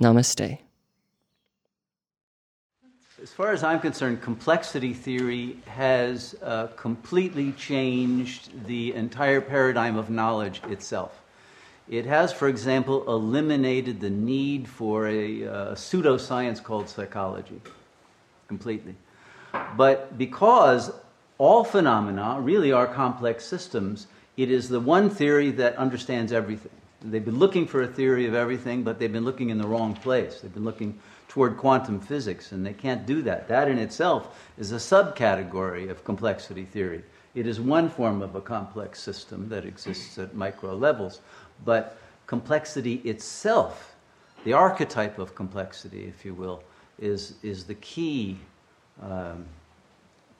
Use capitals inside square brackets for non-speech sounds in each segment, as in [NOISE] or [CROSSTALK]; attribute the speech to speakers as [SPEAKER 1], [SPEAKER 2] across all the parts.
[SPEAKER 1] Namaste.
[SPEAKER 2] As far as I'm concerned, complexity theory has uh, completely changed the entire paradigm of knowledge itself. It has, for example, eliminated the need for a uh, pseudoscience called psychology completely. But because all phenomena really are complex systems, it is the one theory that understands everything. They've been looking for a theory of everything, but they've been looking in the wrong place. They've been looking toward quantum physics, and they can't do that. That in itself is a subcategory of complexity theory. It is one form of a complex system that exists at micro levels, but complexity itself, the archetype of complexity, if you will, is, is the key um,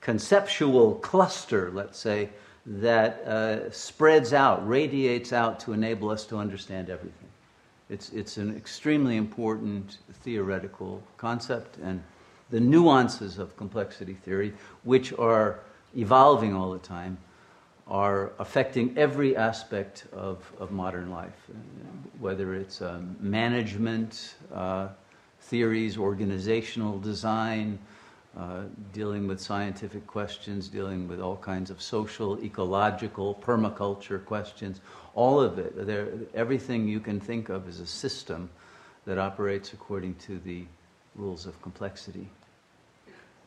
[SPEAKER 2] conceptual cluster, let's say, that uh, spreads out, radiates out to enable us to understand everything. It's, it's an extremely important theoretical concept, and the nuances of complexity theory, which are evolving all the time, are affecting every aspect of, of modern life, whether it's um, management uh, theories, organizational design, uh, dealing with scientific questions, dealing with all kinds of social, ecological, permaculture questions, all of it. There, everything you can think of is a system that operates according to the rules of complexity.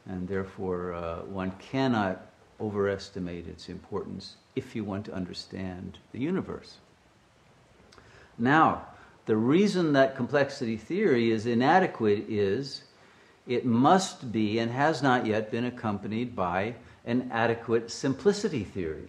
[SPEAKER 2] And therefore, uh, one cannot overestimate its importance if you want to understand the universe. Now, the reason that complexity theory is inadequate is it must be and has not yet been accompanied by an adequate simplicity theory.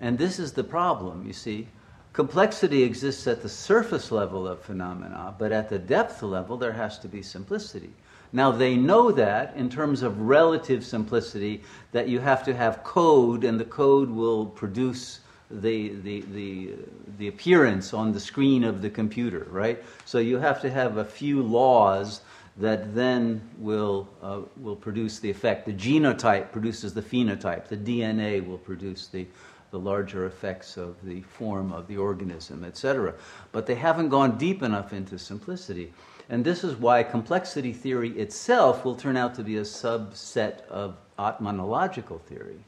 [SPEAKER 2] And this is the problem, you see. Complexity exists at the surface level of phenomena, but at the depth level, there has to be simplicity. Now, they know that in terms of relative simplicity, that you have to have code, and the code will produce the, the, the, the appearance on the screen of the computer, right? So you have to have a few laws that then will, uh, will produce the effect. The genotype produces the phenotype, the DNA will produce the, the larger effects of the form of the organism, etc. But they haven't gone deep enough into simplicity. And this is why complexity theory itself will turn out to be a subset of Atmanological theory.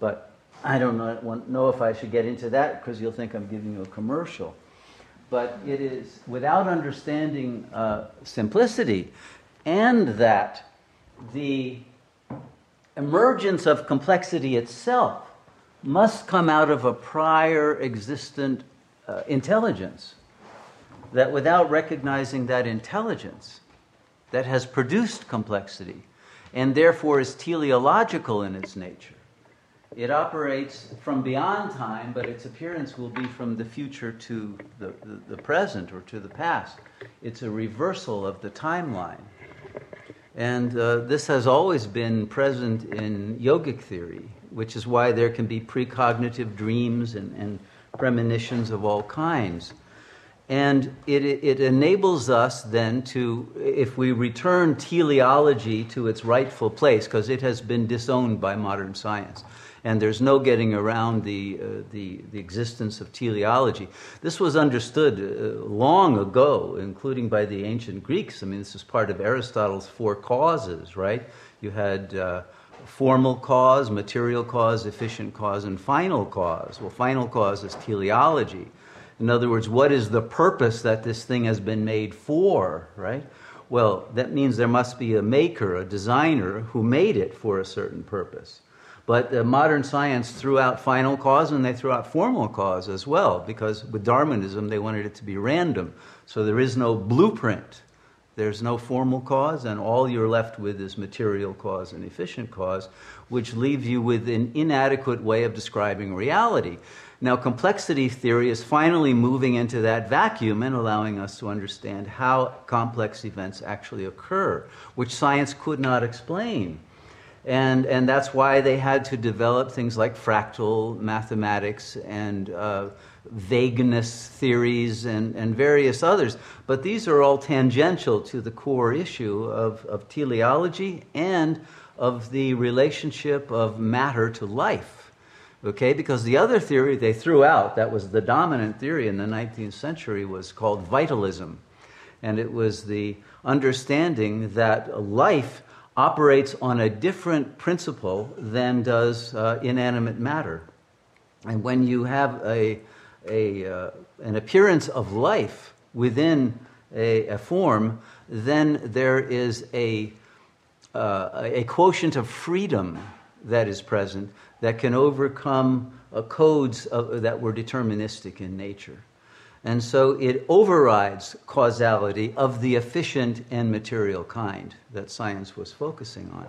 [SPEAKER 2] But I don't know, know if I should get into that because you'll think I'm giving you a commercial. But it is without understanding uh, simplicity and that the emergence of complexity itself must come out of a prior existent uh, intelligence. That without recognizing that intelligence that has produced complexity and therefore is teleological in its nature, it operates from beyond time, but its appearance will be from the future to the, the, the, present or to the past. It's a reversal of the timeline. And uh, this has always been present in yogic theory, which is why there can be precognitive dreams and, and premonitions of all kinds. And it, it enables us then to, if we return teleology to its rightful place, because it has been disowned by modern science and there's no getting around the, uh, the, the, existence of teleology. This was understood uh, long ago, including by the ancient Greeks. I mean, this is part of Aristotle's four causes, right? You had uh, formal cause, material cause, efficient cause, and final cause. Well, final cause is teleology. In other words, what is the purpose that this thing has been made for, right? Well, that means there must be a maker, a designer, who made it for a certain purpose. But uh, modern science threw out final cause and they threw out formal cause as well, because with Darwinism they wanted it to be random. So there is no blueprint. There's no formal cause, and all you're left with is material cause and efficient cause, which leaves you with an inadequate way of describing reality. Now, complexity theory is finally moving into that vacuum and allowing us to understand how complex events actually occur, which science could not explain. And, and that's why they had to develop things like fractal mathematics and uh, vagueness theories and, and various others. But these are all tangential to the core issue of, of teleology and of the relationship of matter to life. Okay, because the other theory they threw out, that was the dominant theory in the 19th century, was called vitalism. And it was the understanding that life operates on a different principle than does uh, inanimate matter. And when you have a, a, uh, an appearance of life within a, a form, then there is a, uh, a quotient of freedom that is present that can overcome uh, codes of, that were deterministic in nature. And so it overrides causality of the efficient and material kind that science was focusing on.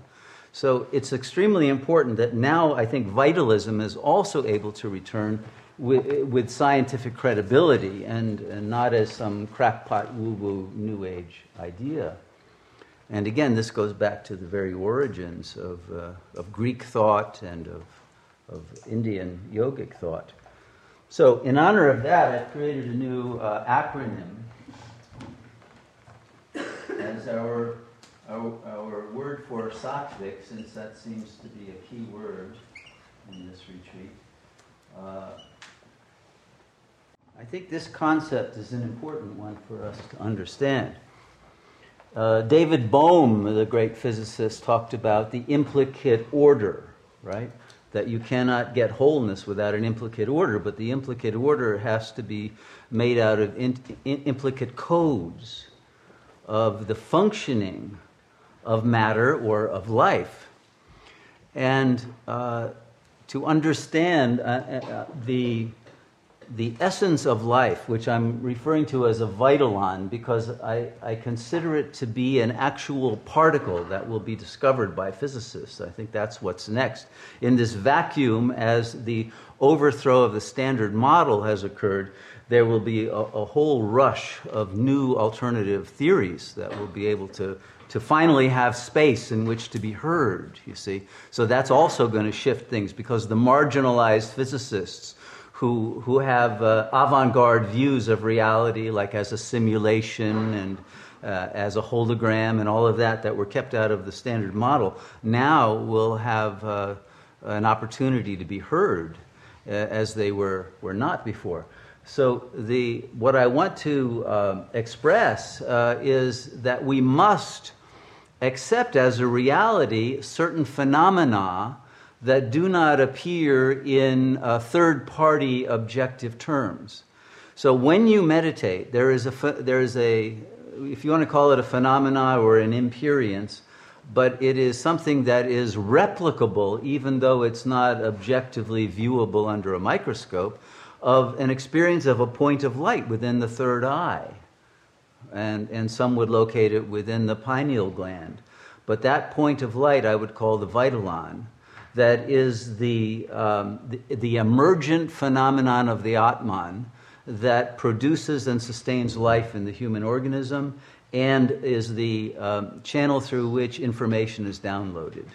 [SPEAKER 2] So it's extremely important that now I think vitalism is also able to return with, with scientific credibility and, and, not as some crackpot woo woo new age idea. And again, this goes back to the very origins of, uh, of Greek thought and of, of Indian yogic thought. So, in honor of that, I've created a new uh, acronym as our, our, our, word for sattvic, since that seems to be a key word in this retreat. Uh, I think this concept is an important one for us to understand. Uh, David Bohm, the great physicist, talked about the implicate order, right? That you cannot get wholeness without an implicate order, but the implicate order has to be made out of in, in, implicate codes of the functioning of matter or of life. And uh, to understand uh, uh, the the essence of life, which I'm referring to as a vitalon, because I, I, consider it to be an actual particle that will be discovered by physicists. I think that's what's next. In this vacuum, as the overthrow of the standard model has occurred, there will be a, a whole rush of new alternative theories that will be able to, to finally have space in which to be heard, you see. So that's also going to shift things because the marginalized physicists who, who have uh, avant garde views of reality, like as a simulation and uh, as a hologram and all of that, that were kept out of the standard model, now will have uh, an opportunity to be heard uh, as they were, were not before. So, the, what I want to uh, express uh, is that we must accept as a reality certain phenomena that do not appear in uh, third party objective terms. So when you meditate, there is, a, there is a, if you want to call it a phenomena or an imperience, but it is something that is replicable, even though it's not objectively viewable under a microscope, of an experience of a point of light within the third eye. And, and some would locate it within the pineal gland. But that point of light I would call the vitalon that is the, um, the, the, emergent phenomenon of the Atman that produces and sustains life in the human organism and is the um, channel through which information is downloaded.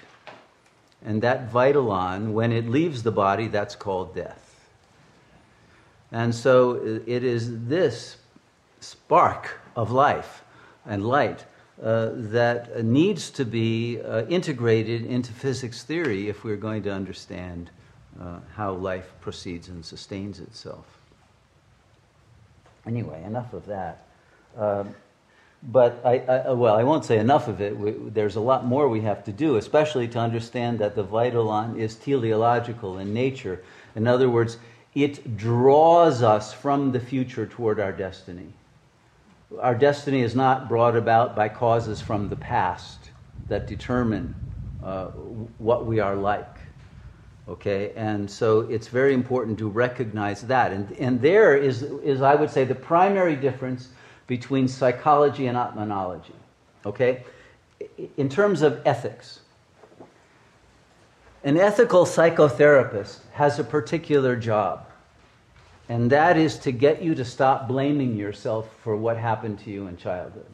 [SPEAKER 2] And that vitalon, when it leaves the body, that's called death. And so it is this spark of life and light uh, that needs to be uh, integrated into physics theory if we're going to understand uh, how life proceeds and sustains itself. Anyway, enough of that. Um, but I, I, well, I won't say enough of it. We, there's a lot more we have to do, especially to understand that the vitalon is teleological in nature. In other words, it draws us from the future toward our destiny our destiny is not brought about by causes from the past that determine uh, what we are like. Okay, and so it's very important to recognize that. And, and there is, is, I would say, the primary difference between psychology and Atmanology. Okay, in terms of ethics, an ethical psychotherapist has a particular job. And that is to get you to stop blaming yourself for what happened to you in childhood.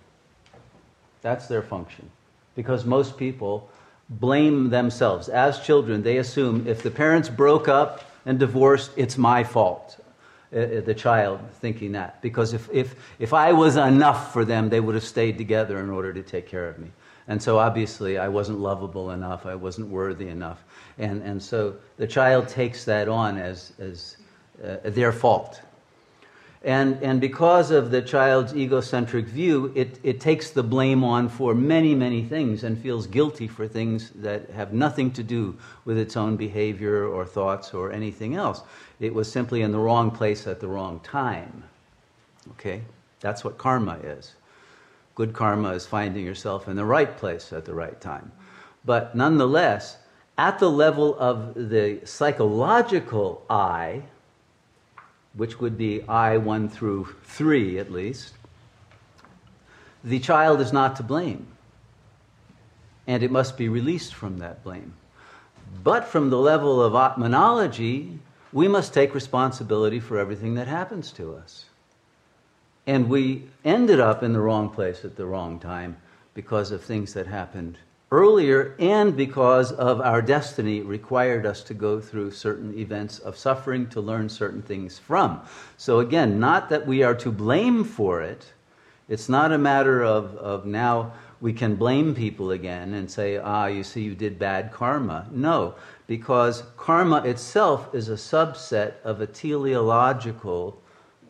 [SPEAKER 2] That's their function. Because most people blame themselves. As children, they assume if the parents broke up and divorced, it's my fault. Uh, uh, the child thinking that. Because if, if, if I was enough for them, they would have stayed together in order to take care of me. And so obviously, I wasn't lovable enough, I wasn't worthy enough. And, and so the child takes that on as, as uh, their fault. And, and because of the child's egocentric view, it, it takes the blame on for many, many things and feels guilty for things that have nothing to do with its own behavior or thoughts or anything else. It was simply in the wrong place at the wrong time. Okay? That's what karma is. Good karma is finding yourself in the right place at the right time. But nonetheless, at the level of the psychological I, which would be I 1 through 3 at least, the child is not to blame. And it must be released from that blame. But from the level of Atmanology, we must take responsibility for everything that happens to us. And we ended up in the wrong place at the wrong time because of things that happened earlier and because of our destiny required us to go through certain events of suffering to learn certain things from. So, again, not that we are to blame for it. It's not a matter of, of now we can blame people again and say, ah, you see, you did bad karma. No, because karma itself is a subset of a teleological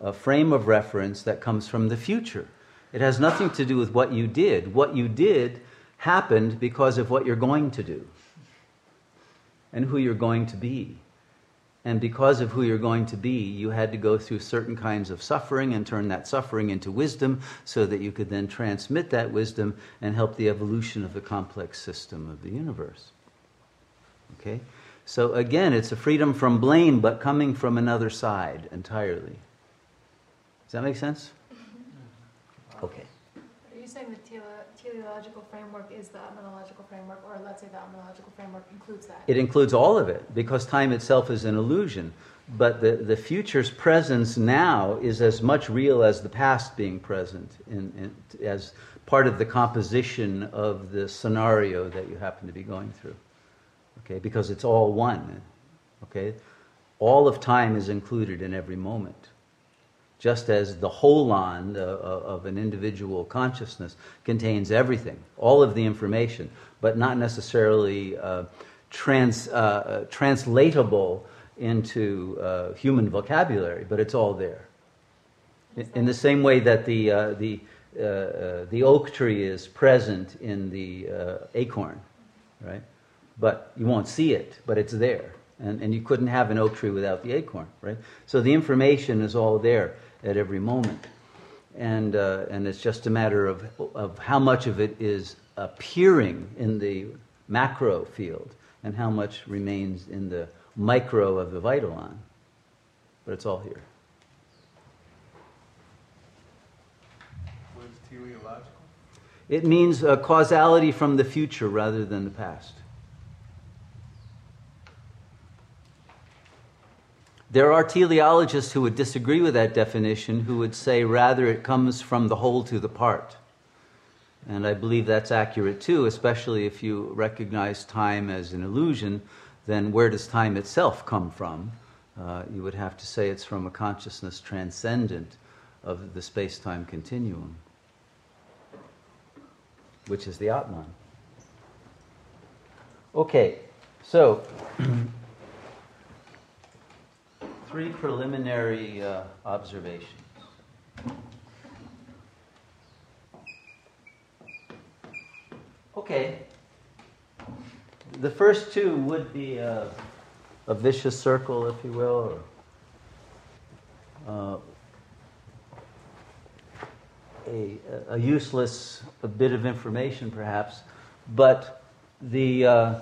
[SPEAKER 2] uh, frame of reference that comes from the future. It has nothing to do with what you did. What you did happened because of what you're going to do and who you're going to be. And because of who you're going to be, you had to go through certain kinds of suffering and turn that suffering into wisdom so that you could then transmit that wisdom and help the evolution of the complex system of the universe. Okay? So again, it's a freedom from blame, but coming from another side entirely. Does that make sense? Mm-hmm. Okay.
[SPEAKER 3] Are you saying the teleological framework is the Atmanological framework, or let's say the Atmanological framework includes that?
[SPEAKER 2] It includes all of it because time itself is an illusion. But the, the future's presence now is as much real as the past being present in, in, as part of the composition of the scenario that you happen to be going through. Okay, because it's all one. Okay, all of time is included in every moment just as the holon of an individual consciousness contains everything, all of the information, but not necessarily uh, trans, uh, translatable into uh, human vocabulary, but it's all there. In the same way that the, uh, the, uh, uh, the oak tree is present in the acorn, right? But you won't see it, but it's there. And, and you couldn't have an oak tree without the acorn, right? So the information is all there at every moment. And, uh, and it's just a matter of, of how much of it is appearing in the macro field and how much remains in the micro of the Eidolon. But it's all here.
[SPEAKER 4] What is teleological?
[SPEAKER 2] It means a causality from the future rather than the past. There are teleologists who would disagree with that definition, who would say rather it comes from the whole to the part. And I believe that's accurate too, especially if you recognize time as an illusion, then where does time itself come from? Uh, you would have to say it's from a consciousness transcendent of the space time continuum, which is the Atman. Okay, so [CLEARS THROAT] three preliminary uh, observations. Okay. The first two would be a, a vicious circle, if you will, or uh, a, a, useless a bit of information, perhaps. But the, uh,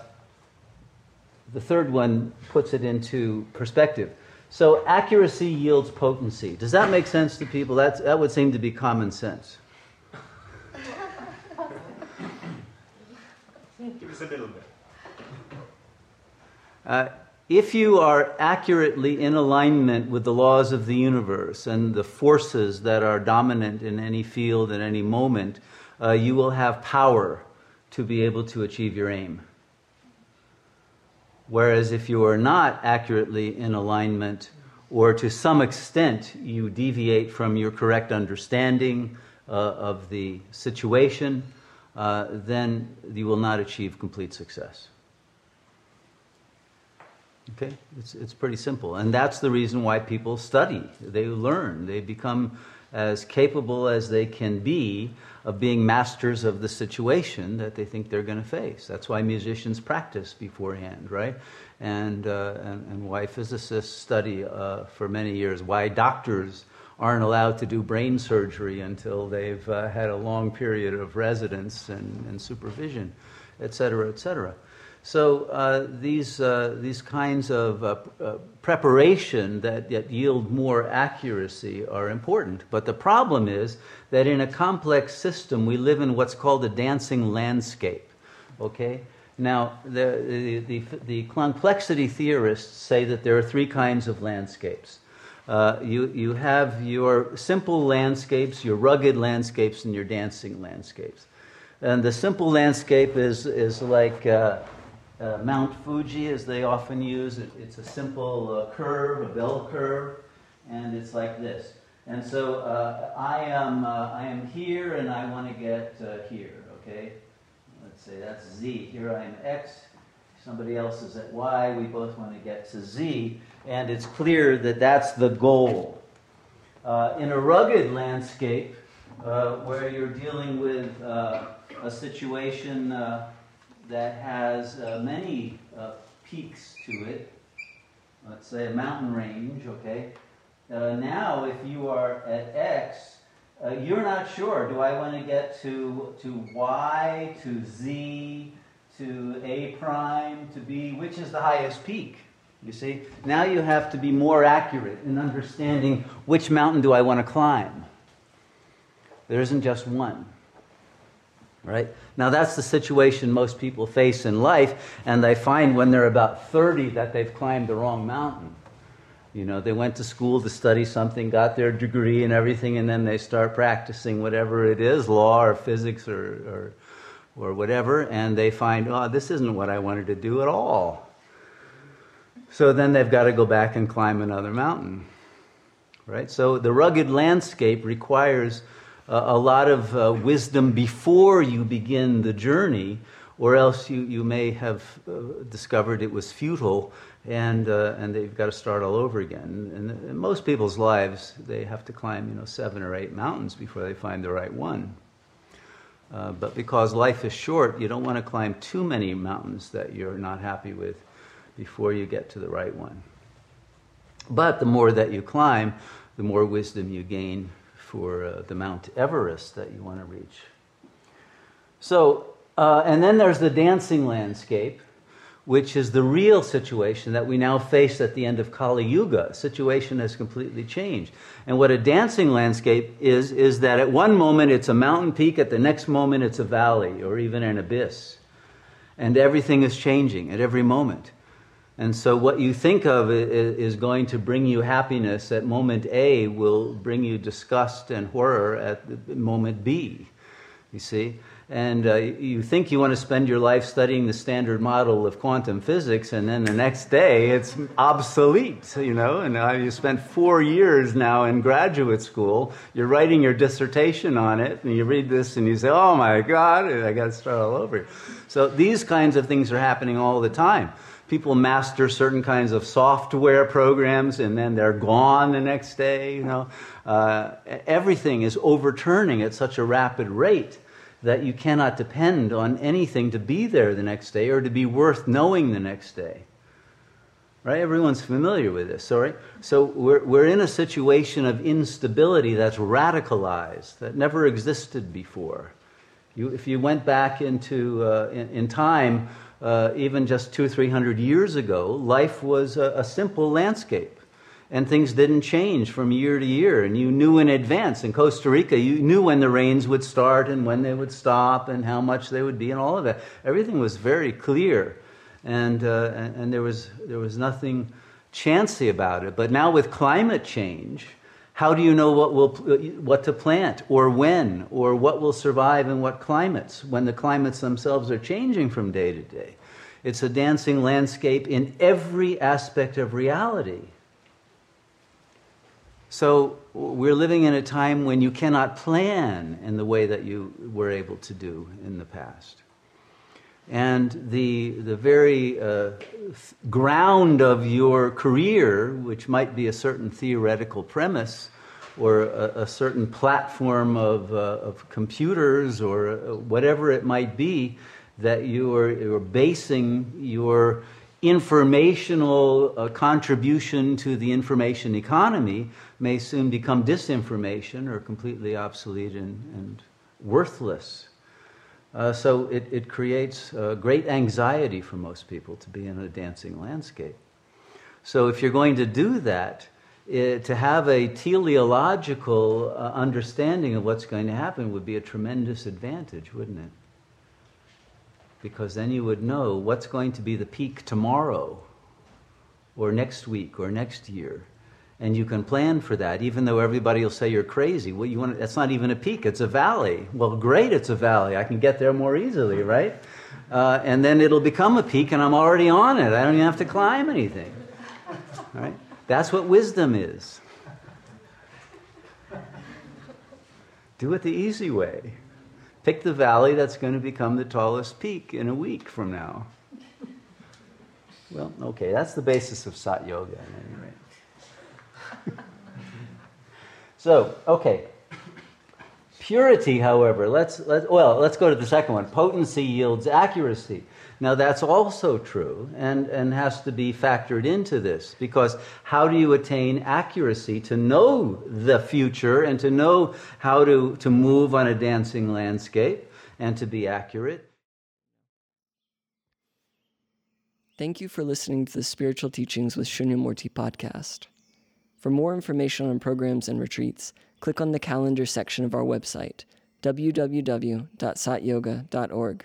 [SPEAKER 2] the third one puts it into perspective. So accuracy yields potency. Does that make sense to people? That's, that would seem to be common sense.
[SPEAKER 4] Give us a little bit.
[SPEAKER 2] Uh, if you are accurately in alignment with the laws of the universe and the forces that are dominant in any field at any moment, uh, you will have power to be able to achieve your aim. Whereas if you are not accurately in alignment, or to some extent you deviate from your correct understanding uh, of the situation, uh, then you will not achieve complete success. Okay? It's, it's pretty simple. And that's the reason why people study. They learn. They become as capable as they can be of being masters of the situation that they think they're going to face. That's why musicians practice beforehand, right? And, uh, and, and, why physicists study uh, for many years, why doctors aren't allowed to do brain surgery until they've uh, had a long period of residence and, and supervision, et cetera, et cetera. So uh, these, uh, these kinds of uh, uh, preparation that, that yield more accuracy are important. But the problem is that in a complex system, we live in what's called a dancing landscape. Okay? Now, the, the, the, the complexity theorists say that there are three kinds of landscapes. Uh, you, you have your simple landscapes, your rugged landscapes, and your dancing landscapes. And the simple landscape is, is like uh, Mount Fuji, as they often use. It, it's a simple uh, curve, a bell curve, and it's like this. And so uh, I, am, uh, I am here and I want to get uh, here, okay? Let's say that's Z. Here I am X. Somebody else is at Y. We both want to get to Z. And it's clear that that's the goal. Uh, in a rugged landscape, where you're dealing with a situation that has uh, many uh, peaks to it. Let's say a mountain range, okay? Uh, now, if you are at X, uh, you're not sure. Do I want to get to, to Y, to Z, to A prime, to B? Which is the highest peak? You see? Now you have to be more accurate in understanding which mountain do I want to climb. There isn't just one right? Now, that's the situation most people face in life, and they find when they're about 30 that they've climbed the wrong mountain. You know, they went to school to study something, got their degree and everything, and then they start practicing whatever it is law or physics or, or, or whatever, and they find, oh, this isn't what I wanted to do at all. So then they've got to go back and climb another mountain. Right? So the rugged landscape requires a lot of uh, wisdom before you begin the journey, or else you, you may have uh, discovered it was futile and, uh, and they've got to start all over again. And in most people's lives, they have to climb you know, seven or eight mountains before they find the right one. Uh, but because life is short, you don't want to climb too many mountains that you're not happy with before you get to the right one. But the more that you climb, the more wisdom you gain for uh, the Mount Everest that you want to reach. So, uh, and then there's the dancing landscape, which is the real situation that we now face at the end of Kali Yuga. Situation has completely changed. And what a dancing landscape is, is that at one moment it's a mountain peak, at the next moment it's a valley or even an abyss. And everything is changing at every moment. And so, what you think of is going to bring you happiness at moment A will bring you disgust and horror at moment B. You see? And uh, you think you want to spend your life studying the standard model of quantum physics, and then the next day it's obsolete, you know? And uh, you spent four years now in graduate school, you're writing your dissertation on it, and you read this and you say, oh my God, I got to start all over. So, these kinds of things are happening all the time people master certain kinds of software programs and then they're gone the next day. You know, uh, everything is overturning at such a rapid rate that you cannot depend on anything to be there the next day or to be worth knowing the next day. Right? Everyone's familiar with this, sorry? So we're, we're in a situation of instability that's radicalized, that never existed before. You, if you went back into uh, in, in time, uh, even just two, three hundred years ago, life was a, a, simple landscape. And things didn't change from year to year. And you knew in advance. In Costa Rica, you knew when the rains would start and when they would stop and how much they would be and all of that. Everything was very clear. and, uh, and, and there, was, there was nothing chancy about it. But now with climate change, how do you know what, will, what to plant or when or what will survive in what climates when the climates themselves are changing from day to day? It's a dancing landscape in every aspect of reality. So we're living in a time when you cannot plan in the way that you were able to do in the past. And the, the very uh, ground of your career, which might be a certain theoretical premise or a, a certain platform of, uh, of computers or uh, whatever it might be, that you are, you are basing your informational uh, contribution to the information economy may soon become disinformation or completely obsolete and, and worthless. Uh, so it, it creates uh, great anxiety for most people to be in a dancing landscape. So if you're going to do that, it, to have a teleological uh, understanding of what's going to happen would be a tremendous advantage, wouldn't it? Because then you would know what's going to be the peak tomorrow, or next week, or next year and you can plan for that, even though everybody will say you're crazy. Well, you want that's not even a peak; it's a valley. Well, great, it's a valley. I can get there more easily, right? Uh, and then it'll become a peak, and I'm already on it. I don't even have to climb anything. Right? That's what wisdom is. Do it the easy way. Pick the valley that's going to become the tallest peak in a week from now. Well, okay, that's the basis of Sat Yoga, at any rate. [LAUGHS] so, okay. Purity, however, let's, let, well, let's go to the second one. Potency yields accuracy. Now, that's also true and, and has to be factored into this because how do you attain accuracy to know the future and to know how to, to move on a dancing landscape and to be accurate?
[SPEAKER 1] Thank you for listening to the Spiritual Teachings with Shunyamurti podcast. For more information on programs and retreats, click on the calendar section of our website, www.satyoga.org.